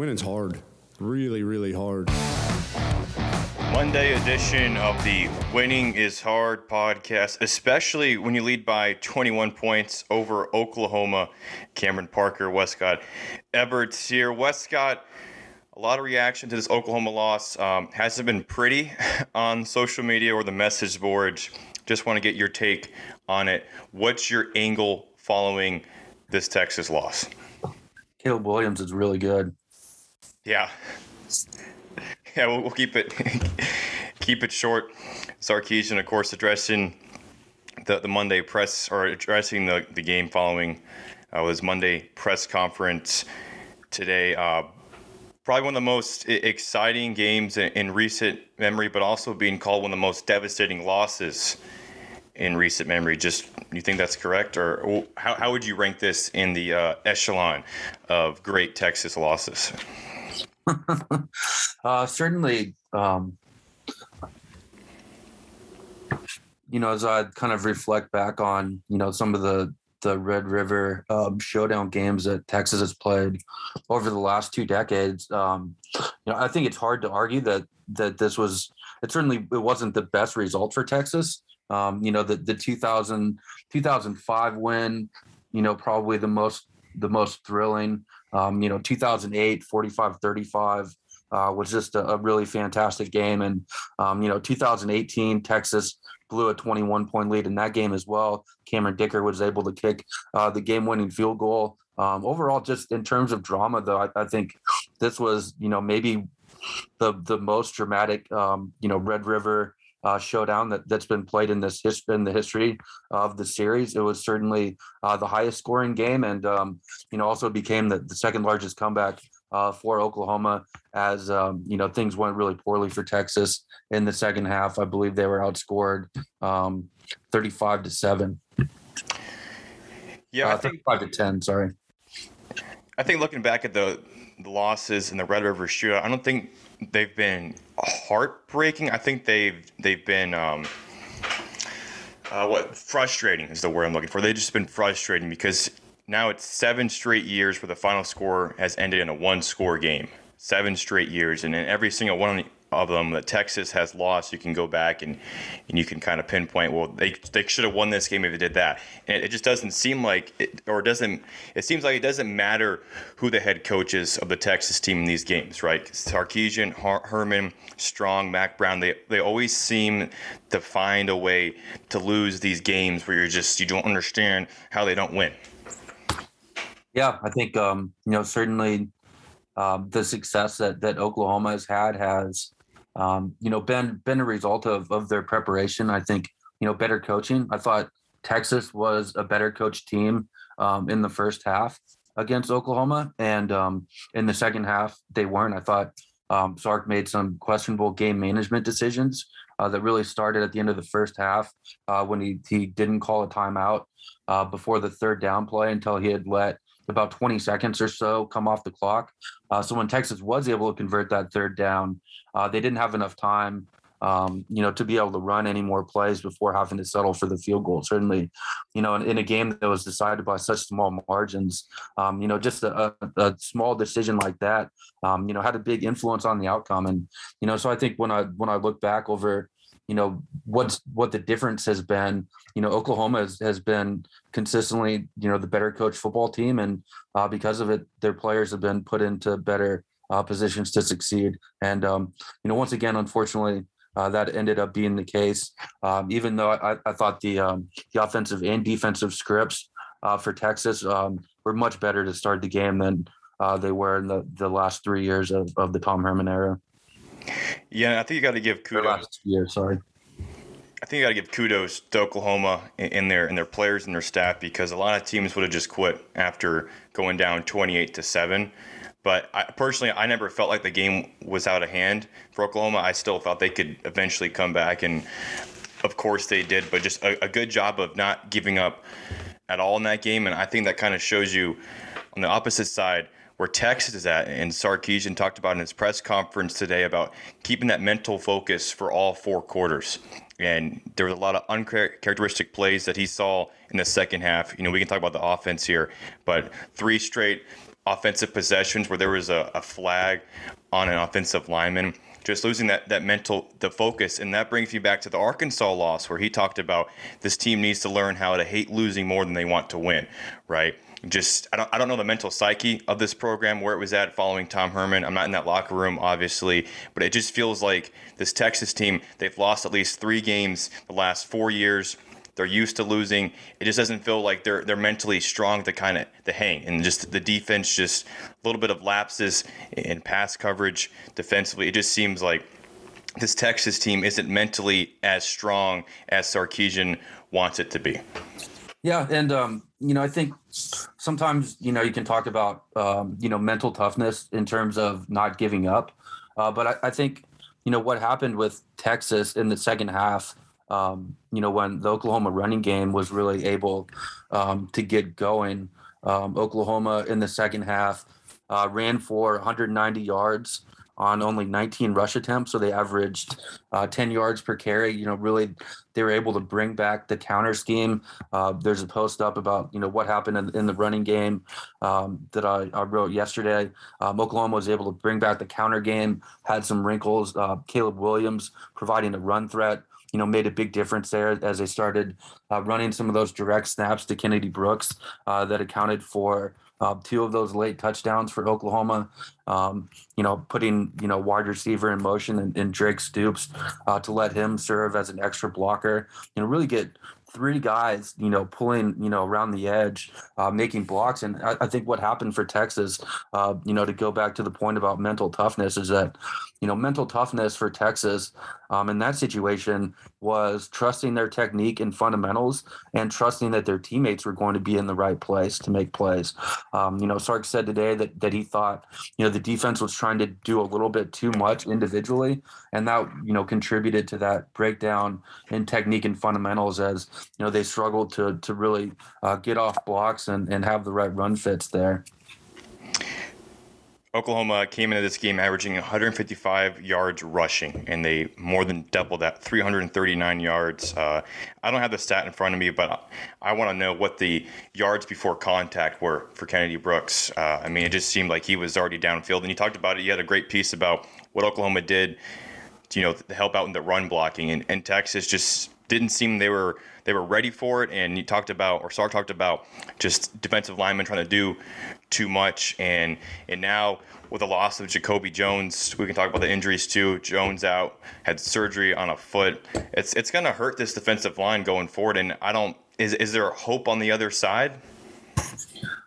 winning's hard, really, really hard. Monday edition of the Winning is Hard podcast, especially when you lead by 21 points over Oklahoma. Cameron Parker, Westcott Eberts here. Westcott, a lot of reaction to this Oklahoma loss. Um, hasn't been pretty on social media or the message boards. Just want to get your take on it. What's your angle following this Texas loss? Caleb Williams is really good. Yeah. Yeah, we'll, we'll keep it keep it short. Sarkisian, of course, addressing the, the Monday press or addressing the, the game following uh, was Monday press conference today. Uh, probably one of the most exciting games in, in, recent memory, but also being called one of the most devastating losses in recent memory. Just you think that's correct, or how, how would you rank this in the uh, echelon of great Texas losses? uh, certainly, um, you know, as I kind of reflect back on, you know, some of the the Red River um, showdown games that Texas has played over the last two decades, um, you know, I think it's hard to argue that that this was it certainly it wasn't the best result for Texas. Um, you know, the the 2000, 2005 win, you know, probably the most the most thrilling. Um, you know, 2008, 45 35 uh, was just a, a, really fantastic game. And, um, you know, 2018, Texas blew a 21 point lead in that game as well. Cameron Dicker was able to kick uh, the game winning field goal. Um, overall, just in terms of drama, though, I, I, think this was, you know, maybe the the most dramatic, um, you know, Red River uh, showdown that, that's been played in this his, in the history of the series. It was certainly uh, the highest scoring game, and um, you know also became the, the second largest comeback uh, for Oklahoma as um, you know things went really poorly for Texas in the second half. I believe they were outscored um, 35 to seven. Yeah, uh, 35 to 10. Sorry. I think looking back at the the losses in the Red River shootout, I don't think they've been heartbreaking. I think they've they've been um, uh, what frustrating is the word I'm looking for. They've just been frustrating because now it's seven straight years where the final score has ended in a one score game. Seven straight years, and in every single one of them that Texas has lost, you can go back and, and you can kind of pinpoint, well, they, they should have won this game if they did that. And it, just doesn't seem like, it, or it doesn't, it seems like it doesn't matter who the head coach is of the Texas team in these games, right? Sarkisian, Her- Herman, Strong, Mack Brown, they, they always seem to find a way to lose these games where you're just, you don't understand how they don't win. Yeah, I think, um, you know, certainly um, the success that, that Oklahoma has had has um, you know, been been a result of of their preparation. I think you know better coaching. I thought Texas was a better coach team um, in the first half against Oklahoma, and um, in the second half they weren't. I thought um, Sark made some questionable game management decisions uh, that really started at the end of the first half uh, when he he didn't call a timeout uh, before the third down play until he had let about 20 seconds or so come off the clock. Uh, so when Texas was able to convert that third down, uh, they didn't have enough time, um, you know, to be able to run any more plays before having to settle for the field goal. Certainly, you know, in, in a game that was decided by such small margins, um, you know, just a, a, small decision like that, um, you know, had a big influence on the outcome. And you know, so I think when I when I look back over you know what's what the difference has been you know oklahoma has, has been consistently you know the better coach football team and uh, because of it their players have been put into better uh, positions to succeed and um, you know once again unfortunately uh, that ended up being the case um, even though I, I thought the um, the offensive and defensive scripts uh, for texas um, were much better to start the game than uh, they were in the, the last three years of, of the tom herman era yeah, I think you got to give kudos. Year, sorry. I think you got to give kudos to Oklahoma in their in their players and their staff because a lot of teams would have just quit after going down 28 to seven. But I, personally, I never felt like the game was out of hand for Oklahoma. I still thought they could eventually come back, and of course they did. But just a, a good job of not giving up at all in that game, and I think that kind of shows you on the opposite side where Texas is at. And Sarkisian talked about in his press conference today about keeping that mental focus for all four quarters. And there was a lot of uncharacteristic plays that he saw in the second half. You know, we can talk about the offense here, but three straight offensive possessions where there was a, a flag on an offensive lineman. Just losing that that mental the focus. And that brings me back to the Arkansas loss where he talked about this team needs to learn how to hate losing more than they want to win right just I don't, I don't know the mental psyche of this program where it was at following Tom Herman. I'm not in that locker room obviously, but it just feels like this Texas team they've lost at least 3 games the last 4 years. They're used to losing. It just doesn't feel like they're they're mentally strong to kind of to hang and just the defense just a little bit of lapses in pass coverage defensively. It just seems like this Texas team isn't mentally as strong as Sarkisian wants it to be. Yeah, and um, you know, I think sometimes you know you can talk about um, you know mental toughness in terms of not giving up, uh, but I, I, think you know what happened with Texas in the second half. Um, you know, when the Oklahoma running game was really able um, to get going, um, Oklahoma in the second half uh, ran for 190 yards on only 19 rush attempts, so they averaged uh, 10 yards per carry. You know, really, they were able to bring back the counter scheme. Uh, there's a post up about you know what happened in, in the running game um, that I, I, wrote yesterday. Um, Oklahoma was able to bring back the counter game, had some wrinkles. Uh, Caleb Williams providing a run threat you know, made a big difference there as they started uh, running some of those direct snaps to Kennedy Brooks uh, that accounted for uh, two of those late touchdowns for Oklahoma. Um, you know, putting you know wide receiver in motion and, and Drake Stoops uh, to let him serve as an extra blocker. You know, really get three guys, you know, pulling, you know, around the edge, uh, making blocks. And I, I, think what happened for Texas, uh, you know, to go back to the point about mental toughness is that, you know, mental toughness for Texas um, in that situation was trusting their technique and fundamentals and trusting that their teammates were going to be in the right place to make plays. Um, you know, Sark said today that, that he thought, you know, the defense was trying to do a little bit too much individually. And that, you know, contributed to that breakdown in technique and fundamentals as, you know they struggled to to really uh, get off blocks and and have the right run fits there. Oklahoma came into this game averaging 155 yards rushing, and they more than doubled that, 339 yards. Uh, I don't have the stat in front of me, but I want to know what the yards before contact were for Kennedy Brooks. Uh, I mean, it just seemed like he was already downfield, and you talked about it. You had a great piece about what Oklahoma did, to, you know, to help out in the run blocking, and, and Texas just didn't seem they were they were ready for it. And you talked about, or Sark talked about, just defensive linemen trying to do too much. And and now with the loss of Jacoby Jones, we can talk about the injuries too. Jones out, had surgery on a foot. It's it's going to hurt this defensive line going forward. And I don't. Is is there hope on the other side?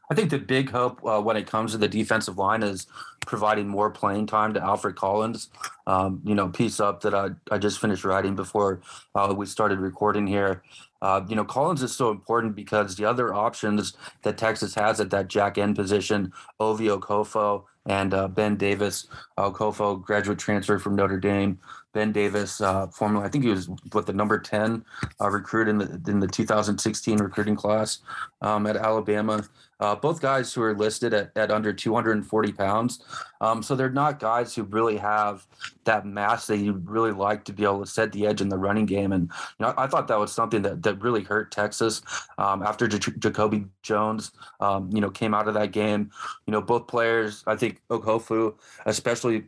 I think the big hope uh, when it comes to the defensive line is providing more playing time to Alfred Collins. Um, you know, piece up that I, I just finished writing before uh, we started recording here. Uh, you know, Collins is so important because the other options that Texas has at that jack end position, Ovie Oghoufo and uh, Ben Davis, uh, Oghoufo graduate transfer from Notre Dame. Ben Davis, uh, formerly, I think he was what the number ten uh, recruit in the in the 2016 recruiting class um, at Alabama. Uh, both guys who are listed at, at under 240 pounds. Um, so they're not guys who really have that mass that you'd really like to be able to set the edge in the running game. And you know, I thought that was something that, that really hurt Texas um, after J- Jacoby Jones, um, you know, came out of that game. You know, both players, I think Oghoufo, especially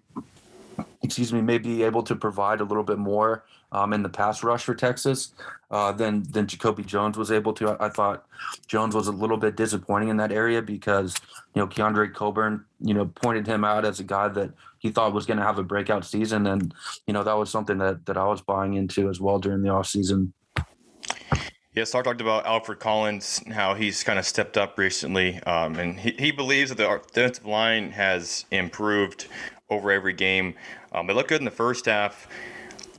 excuse me, may be able to provide a little bit more um, in the pass rush for Texas uh, than than Jacoby Jones was able to. I, I, thought Jones was a little bit disappointing in that area because you know Keondre Coburn, you know, pointed him out as a guy that he thought was going to have a breakout season, and you know that was something that that I was buying into as well during the off season. Yes, Sark talked about Alfred Collins, how he's kind of stepped up recently, um, and he, he believes that the defensive line has improved over every game. Um, they looked good in the first half.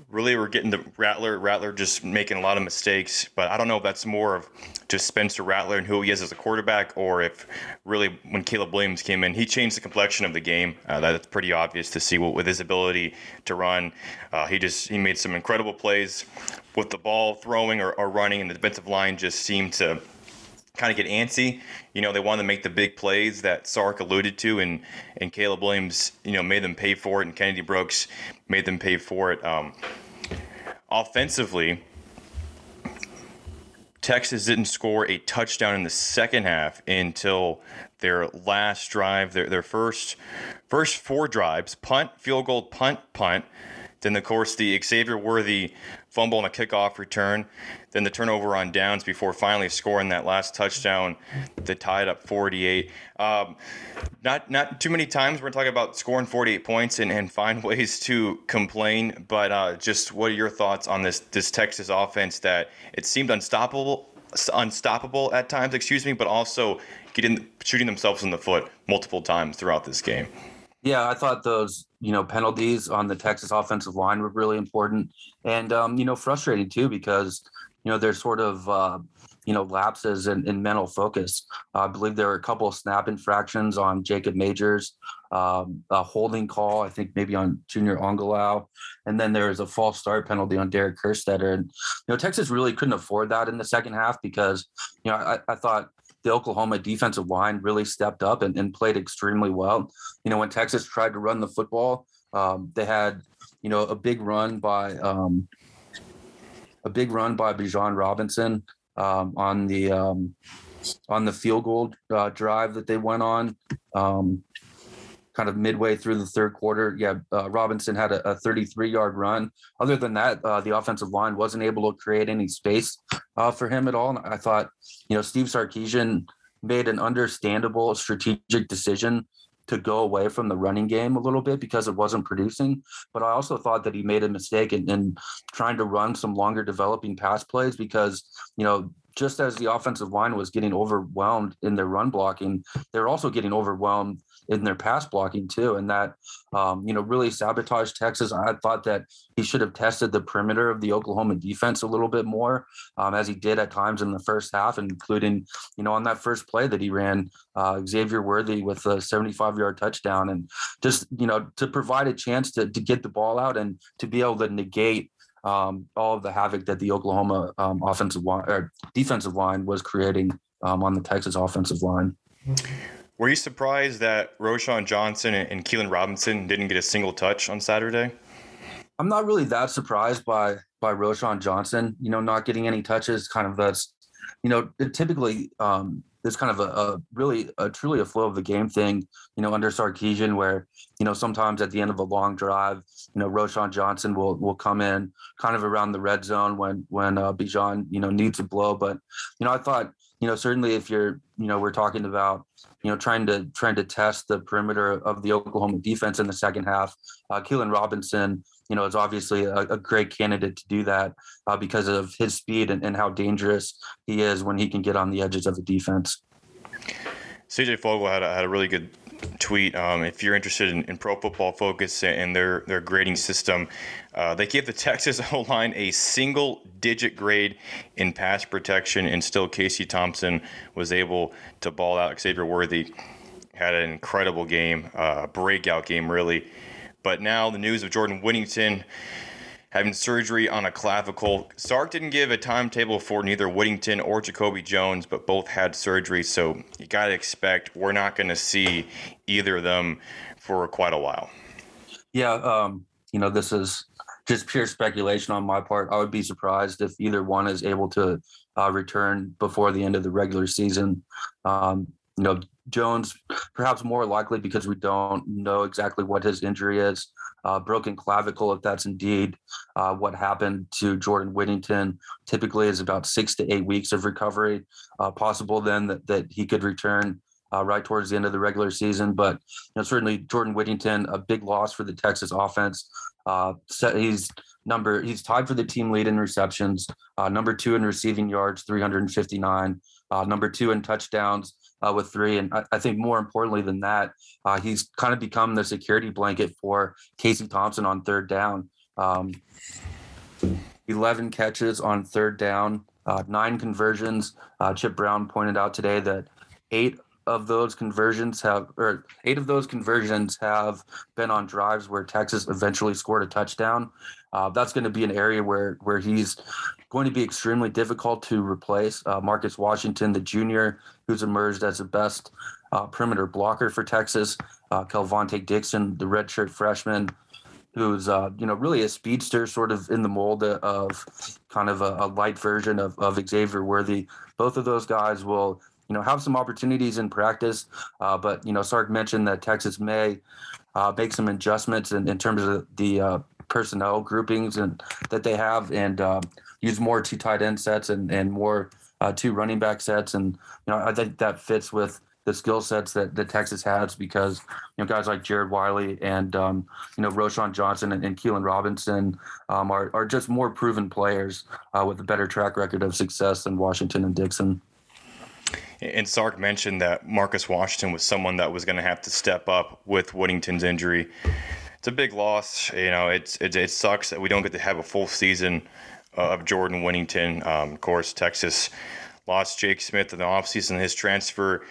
Really, we're getting the Rattler. Rattler just making a lot of mistakes, but I don't know if that's more of just Spencer Rattler and who he is as a quarterback, or if really when Caleb Williams came in, he changed the complexion of the game. Uh, that's pretty obvious to see with his ability to run. Uh, he just he made some incredible plays with the ball throwing or, or running, and the defensive line just seemed to kind of get antsy. You know, they wanted to make the big plays that Sark alluded to, and and Caleb Williams, you know, made them pay for it, and Kennedy Brooks made them pay for it. Um, offensively, Texas didn't score a touchdown in the second half until their last drive, their their first first four drives, punt, field goal, punt, punt. Then, of course, the Xavier Worthy fumble on a kickoff return. Then the turnover on downs before finally scoring that last touchdown that tied up 48. Um, not not too many times we're talking about scoring 48 points and, and find ways to complain. But uh, just what are your thoughts on this this Texas offense that it seemed unstoppable unstoppable at times, excuse me, but also getting shooting themselves in the foot multiple times throughout this game. Yeah, I thought those you know penalties on the Texas offensive line were really important, and um, you know frustrating too because you know there's sort of uh, you know lapses in, in mental focus. Uh, I believe there were a couple of snap infractions on Jacob Majors, um, a holding call I think maybe on Junior Angilau, and then there was a false start penalty on Derek Kerstetter. And you know Texas really couldn't afford that in the second half because you know I, I thought the Oklahoma defensive line really stepped up and, and, played extremely well. You know, when Texas tried to run the football, um, they had, you know, a big run by um, a big run by Bijan Robinson um, on the um, on the field goal uh, drive that they went on. Kind of midway through the third quarter, yeah, uh, Robinson had a, a 33 yard run. Other than that, uh, the offensive line wasn't able to create any space uh, for him at all. And I thought, you know, Steve Sarkisian made an understandable strategic decision to go away from the running game a little bit because it wasn't producing. But I also thought that he made a mistake in, in trying to run some longer developing pass plays because, you know, just as the offensive line was getting overwhelmed in their run blocking, they're also getting overwhelmed in their pass blocking too, and that um, you know really sabotaged Texas. I thought that he should have tested the perimeter of the Oklahoma defense a little bit more, um, as he did at times in the first half, including you know on that first play that he ran uh, Xavier Worthy with a 75 yard touchdown, and just you know to provide a chance to to get the ball out and to be able to negate um, all of the havoc that the Oklahoma um, offensive line or defensive line was creating um, on the Texas offensive line. Were you surprised that Roschon Johnson and Keilan Robinson didn't get a single touch on Saturday? I'm not really that surprised by by Roschon Johnson. You know, not getting any touches. Kind of that's, you know, typically um, it's kind of a, a, really a truly a flow of the game thing. You know, under Sarkisian, where you know sometimes at the end of a long drive, you know, Roschon Johnson will will come in kind of around the red zone when when uh, Bijan you know needs a blow. But you know, I thought you know certainly if you're you know we're talking about you know, trying to trying to test the perimeter of the Oklahoma defense in the second half. Uh, Keilan Robinson, you know, is obviously a, a great candidate to do that uh, because of his speed and, and how dangerous he is when he can get on the edges of the defense. CJ Vogel had a, had a really good tweet. Um, if you're interested in, in, Pro Football Focus and their their grading system, uh, they gave the Texas O line a single digit grade in pass protection, and still Casey Thompson was able to ball out. Xavier Worthy had an incredible game, uh, breakout game, really. But now the news of Jordan Whittington having surgery on a clavicle. Sark didn't give a timetable for neither Whittington or Jacoby Jones, but both had surgery. So you got to expect we're not going to see either of them for quite a while. Yeah, um, you know, this is just pure speculation on my part. I would be surprised if either one is able to uh, return before the end of the regular season. Um, you know, Jones perhaps more likely because we don't know exactly what his injury is uh, broken clavicle, if that's indeed uh, what happened to Jordan Whittington, typically is about six to eight weeks of recovery. Uh, possible then that, that he could return uh, right towards the end of the regular season. But you know, certainly Jordan Whittington, a big loss for the Texas offense. Uh, he's number he's tied for the team lead in receptions, uh, number two in receiving yards, 359, number two in touchdowns uh, with three. And I, I, think more importantly than that, uh, he's kind of become the security blanket for Casey Thompson on third down. Um, 11 catches on third down, uh, nine conversions. Uh, Chip Brown pointed out today that eight of those conversions have, or eight of those conversions have been on drives where Texas eventually scored a touchdown. Uh, that's going to be an area where where he's going to be extremely difficult to replace. Uh, Marcus Washington, the junior, who's emerged as the best uh, perimeter blocker for Texas. Uh, Kelvontay Dixon, the redshirt freshman, who's uh, you know really a speedster, sort of in the mold of kind of a, a light version of, of Xavier Worthy. Both of those guys will you know, have some opportunities in practice. Uh, but you know, Sark mentioned that Texas may uh, make some adjustments in, in terms of the uh, personnel groupings and that they have, and um, use more two tight end sets and and more uh, two running back sets. And you know, I think that fits with the skill sets that, that Texas has because you know guys like Jared Wiley and um, you know Roschon Johnson and, and Keilan Robinson um, are are just more proven players uh, with a better track record of success than Washington and Dixon. And Sark mentioned that Marcus Washington was someone that was going to have to step up with Whittington's injury. It's a big loss. You know, it's it, it sucks that we don't get to have a full season uh, of Jordan Whittington. Um, of course, Texas lost Jake Smith in the offseason, his transfer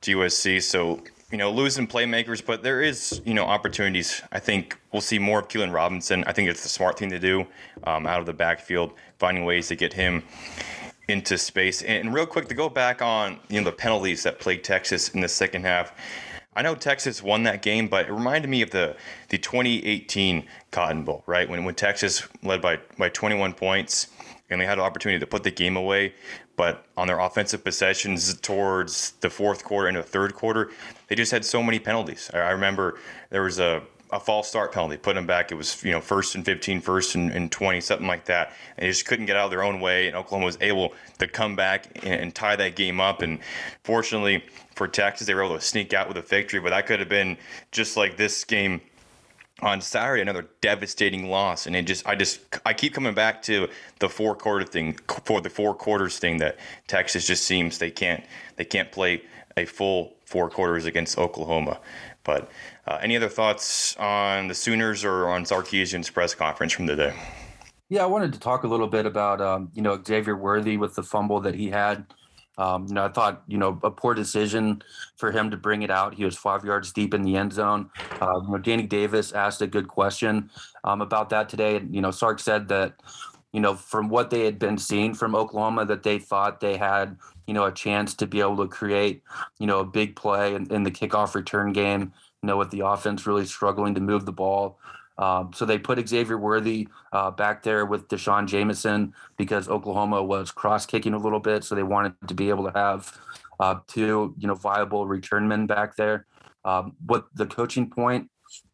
to USC. So, you know, losing playmakers, but there is, you know, opportunities. I think we'll see more of Keilan Robinson. I think it's the smart thing to do um, out of the backfield, finding ways to get him into space. And real quick to go back on you know the penalties that plagued Texas in the second half. I know Texas won that game, but it reminded me of the the 2018 Cotton Bowl, right? When when Texas led by by 21 points and they had an opportunity to put the game away, but on their offensive possessions towards the fourth quarter and the third quarter, they just had so many penalties. I remember there was a a false start penalty, put them back. It was, you know, first and 15, first and, and 20, something like that. And they just couldn't get out of their own way. And Oklahoma was able to come back and, and tie that game up. And fortunately for Texas, they were able to sneak out with a victory. But that could have been just like this game on Saturday, another devastating loss. And it just, I just, I keep coming back to the four quarter thing, for the four quarters thing that Texas just seems they can't, they can't play a full four quarters against Oklahoma. But uh, any other thoughts on the Sooners or on Sarkisian's press conference from today? Yeah, I wanted to talk a little bit about um, you know Xavier Worthy with the fumble that he had. Um, you know, I thought you know a poor decision for him to bring it out. He was five yards deep in the end zone. Uh, you know, Danny Davis asked a good question um, about that today. You know, Sark said that you know from what they had been seeing from Oklahoma, that they thought they had you know a chance to be able to create you know a big play in, in the kickoff return game you know, with the offense really struggling to move the ball. Um, so they put Xavier Worthy uh, back there with D'Shawn Jamison because Oklahoma was cross kicking a little bit. So they wanted to be able to have uh, two, you know, viable return men back there. Um, what the coaching point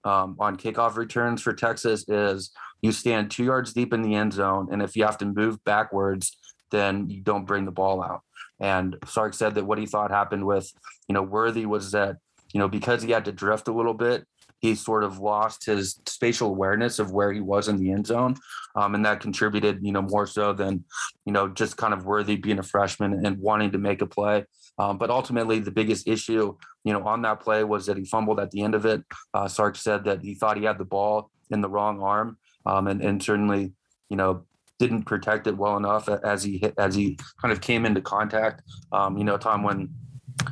um, on kickoff returns for Texas is you stand two yards deep in the end zone. And if you have to move backwards, then you don't bring the ball out. And Sark said that what he thought happened with, you know, Worthy was that you know, because he had to drift a little bit, he sort of lost his spatial awareness of where he was in the end zone. Um, and that contributed, you know, more so than, you know, just kind of worthy being a freshman and wanting to make a play. Um, but ultimately, the biggest issue, you know, on that play was that he fumbled at the end of it. Uh, Sark said that he thought he had the ball in the wrong arm, um, and, and certainly, you know, didn't protect it well enough as he hit, as he kind of came into contact. Um, you know, time when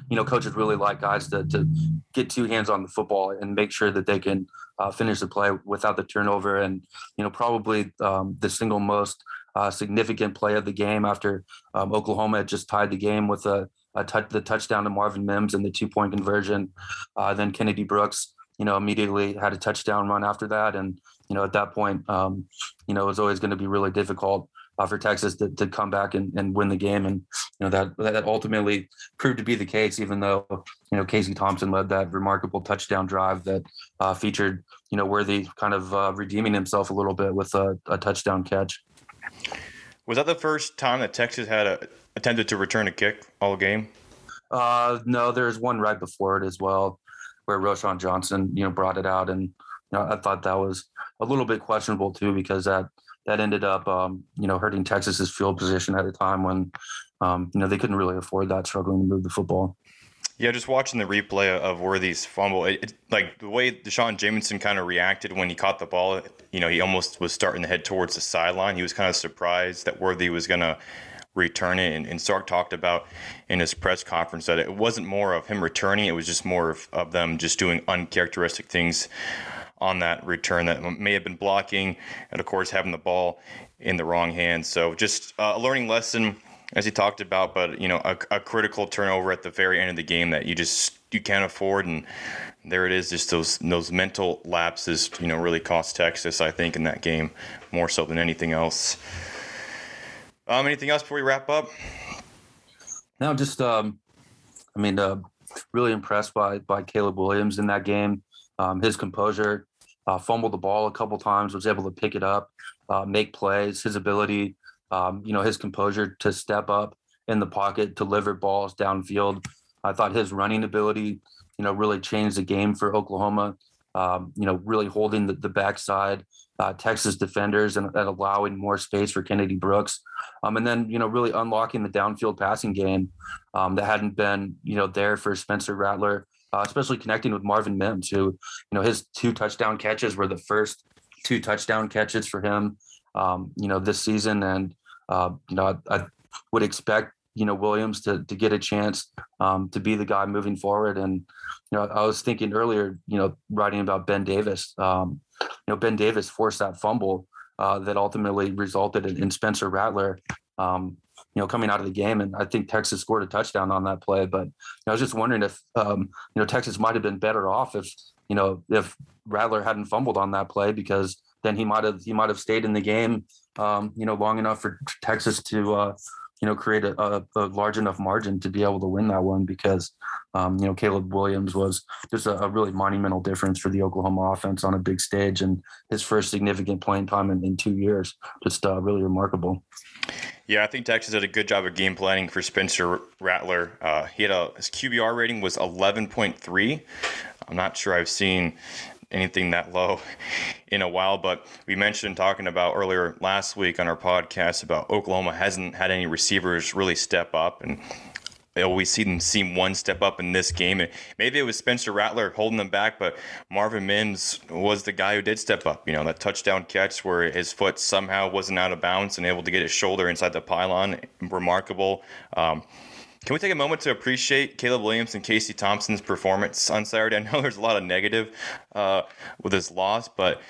you know, coaches really like guys to, to get two hands on the football and make sure that they can uh, finish the play without the turnover. And, you know, probably um, the single most uh, significant play of the game after um, Oklahoma had just tied the game with a, a touch, the touchdown to Marvin Mims and the two point conversion. Uh, then Kennedy Brooks, you know, immediately had a touchdown run after that. And, you know, at that point, um, you know, it was always going to be really difficult uh, for Texas to, to come back and, and win the game. And, you know, that, that ultimately proved to be the case, even though, you know, Casey Thompson led that remarkable touchdown drive that uh, featured, you know, Worthy kind of uh, redeeming himself a little bit with a, a, touchdown catch. Was that the first time that Texas had a, attempted to return a kick all game? Uh, no, there's one right before it as well, where Roschon Johnson, you know, brought it out, and you know, I thought that was a little bit questionable too because that that ended up, um, you know, hurting Texas's field position at a time when, um, you know, they couldn't really afford that, struggling to move the football. Yeah, just watching the replay of Worthy's fumble, it, it, like the way D'Shawn Jamison kind of reacted when he caught the ball, you know, he almost was starting to head towards the sideline. He was kind of surprised that Worthy was going to return it. And, and, Sark talked about in his press conference that it wasn't more of him returning, it was just more of, of them just doing uncharacteristic things on that return that may have been blocking, and of course having the ball in the wrong hands. So just a learning lesson, as he talked about, but you know a, a, critical turnover at the very end of the game that you just you can't afford, and there it is. Just those those mental lapses, you know, really cost Texas, I think, in that game more so than anything else. Um, anything else before we wrap up? No, just um, I mean, uh, really impressed by by Caleb Williams in that game. Um, his composure, uh, fumbled the ball a couple times, was able to pick it up, uh, make plays. His ability, um, you know, his composure to step up in the pocket, deliver balls downfield. I thought his running ability, you know, really changed the game for Oklahoma. Um, you know, really holding the, the backside, uh, Texas defenders and, and, allowing more space for Kennedy Brooks. Um, and then, you know, really unlocking the downfield passing game um, that hadn't been, you know, there for Spencer Rattler, uh, especially connecting with Marvin Mims, who, you know, his two touchdown catches were the first two touchdown catches for him, um, you know, this season. And, uh, you know, I, I would expect you know Williams to to get a chance um, to be the guy moving forward. And you know, I was thinking earlier, you know, writing about Ben Davis. Um, you know, Ben Davis forced that fumble uh, that ultimately resulted in, in Spencer Rattler. Um, you know, coming out of the game, and I think Texas scored a touchdown on that play. But you know, I was just wondering if um, you know Texas might have been better off if you know if Rattler hadn't fumbled on that play because then he might have he might have stayed in the game um, you know long enough for Texas to uh, you know, create a, a, a, large enough margin to be able to win that one because, um, you know, Caleb Williams was just a, a, really monumental difference for the Oklahoma offense on a big stage and his first significant playing time in, in two years. Just uh, really remarkable. Yeah, I think Texas did a good job of game planning for Spencer Rattler. Uh, he had a his QBR rating was 11.3. I'm not sure I've seen anything that low in a while. But we mentioned talking about earlier last week on our podcast about Oklahoma hasn't had any receivers really step up and. They always see them seem one step up in this game. And maybe it was Spencer Rattler holding them back, but Marvin Mims was the guy who did step up. You know, that touchdown catch where his foot somehow wasn't out of bounds and able to get his shoulder inside the pylon. Remarkable. Um, can we take a moment to appreciate Caleb Williams and Casey Thompson's performance on Saturday? I know there's a lot of negative uh, with this loss, but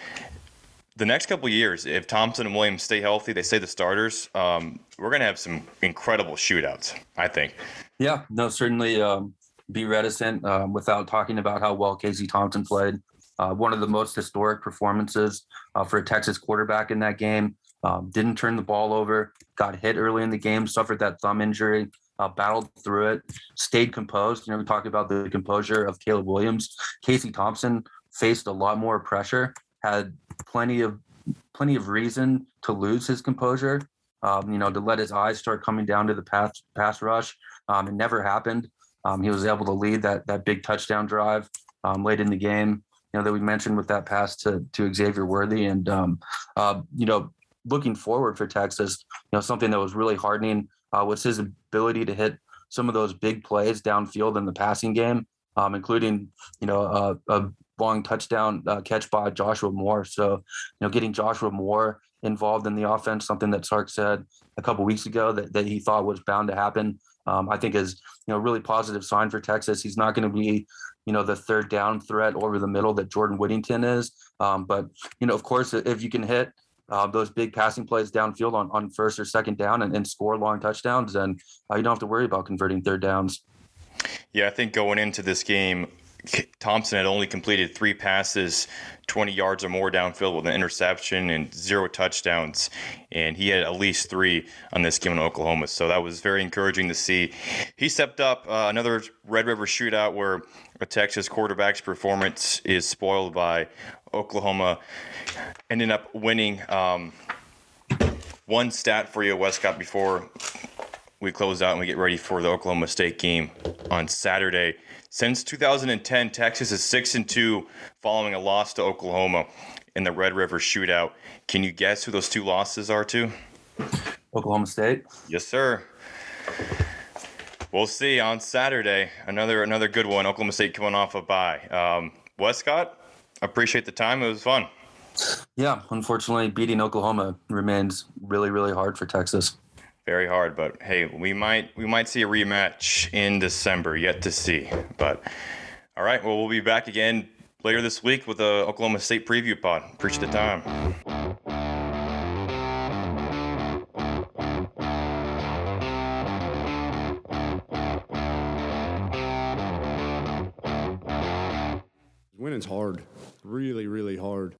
the next couple years, if Thompson and Williams stay healthy, they stay the starters, um, we're going to have some incredible shootouts, I think. Yeah, no, certainly um, be reticent um, without talking about how well Casey Thompson played. Uh, one of the most historic performances uh, for a Texas quarterback in that game. Um, didn't turn the ball over, got hit early in the game, suffered that thumb injury, uh, battled through it, stayed composed. You know, we talked about the composure of Caleb Williams. Casey Thompson faced a lot more pressure, had plenty of plenty of reason to lose his composure. Um, you know, to let his eyes start coming down to the pass pass rush. Um, it never happened. Um, he was able to lead that that big touchdown drive um, late in the game. You know that we mentioned with that pass to to Xavier Worthy, and um, uh, you know, looking forward for Texas, you know, something that was really hardening uh, was his ability to hit some of those big plays downfield in the passing game, um, including you know a, a long touchdown uh, catch by Joshua Moore. So you know, getting Joshua Moore involved in the offense, something that Sark said a couple weeks ago that, that he thought was bound to happen. Um, I think is you know really positive sign for Texas. He's not going to be you know the third down threat over the middle that Jordan Whittington is, um, but you know of course if you can hit uh, those big passing plays downfield on, on first or second down and, and score long touchdowns, and uh, you don't have to worry about converting third downs. Yeah, I think going into this game, Thompson had only completed three passes, 20 yards or more downfield with an interception and zero touchdowns. And he had at least three on this game in Oklahoma. So that was very encouraging to see. He stepped up uh, another Red River shootout where a Texas quarterback's performance is spoiled by Oklahoma ending up winning. Um, one stat for you, Westcott, before we close out and we get ready for the Oklahoma State game on Saturday. Since 2010, Texas is six and two, following a loss to Oklahoma in the Red River Shootout. Can you guess who those two losses are to? Oklahoma State. Yes, sir. We'll see on Saturday. Another another good one. Oklahoma State coming off a bye. Um, Westcott, appreciate the time. It was fun. Yeah, unfortunately, beating Oklahoma remains really, really hard for Texas. Very hard, but hey, we might we might see a rematch in December. Yet to see. But all right, well, we'll be back again later this week with the Oklahoma State preview pod. Appreciate the time. Winning's hard, really, really hard.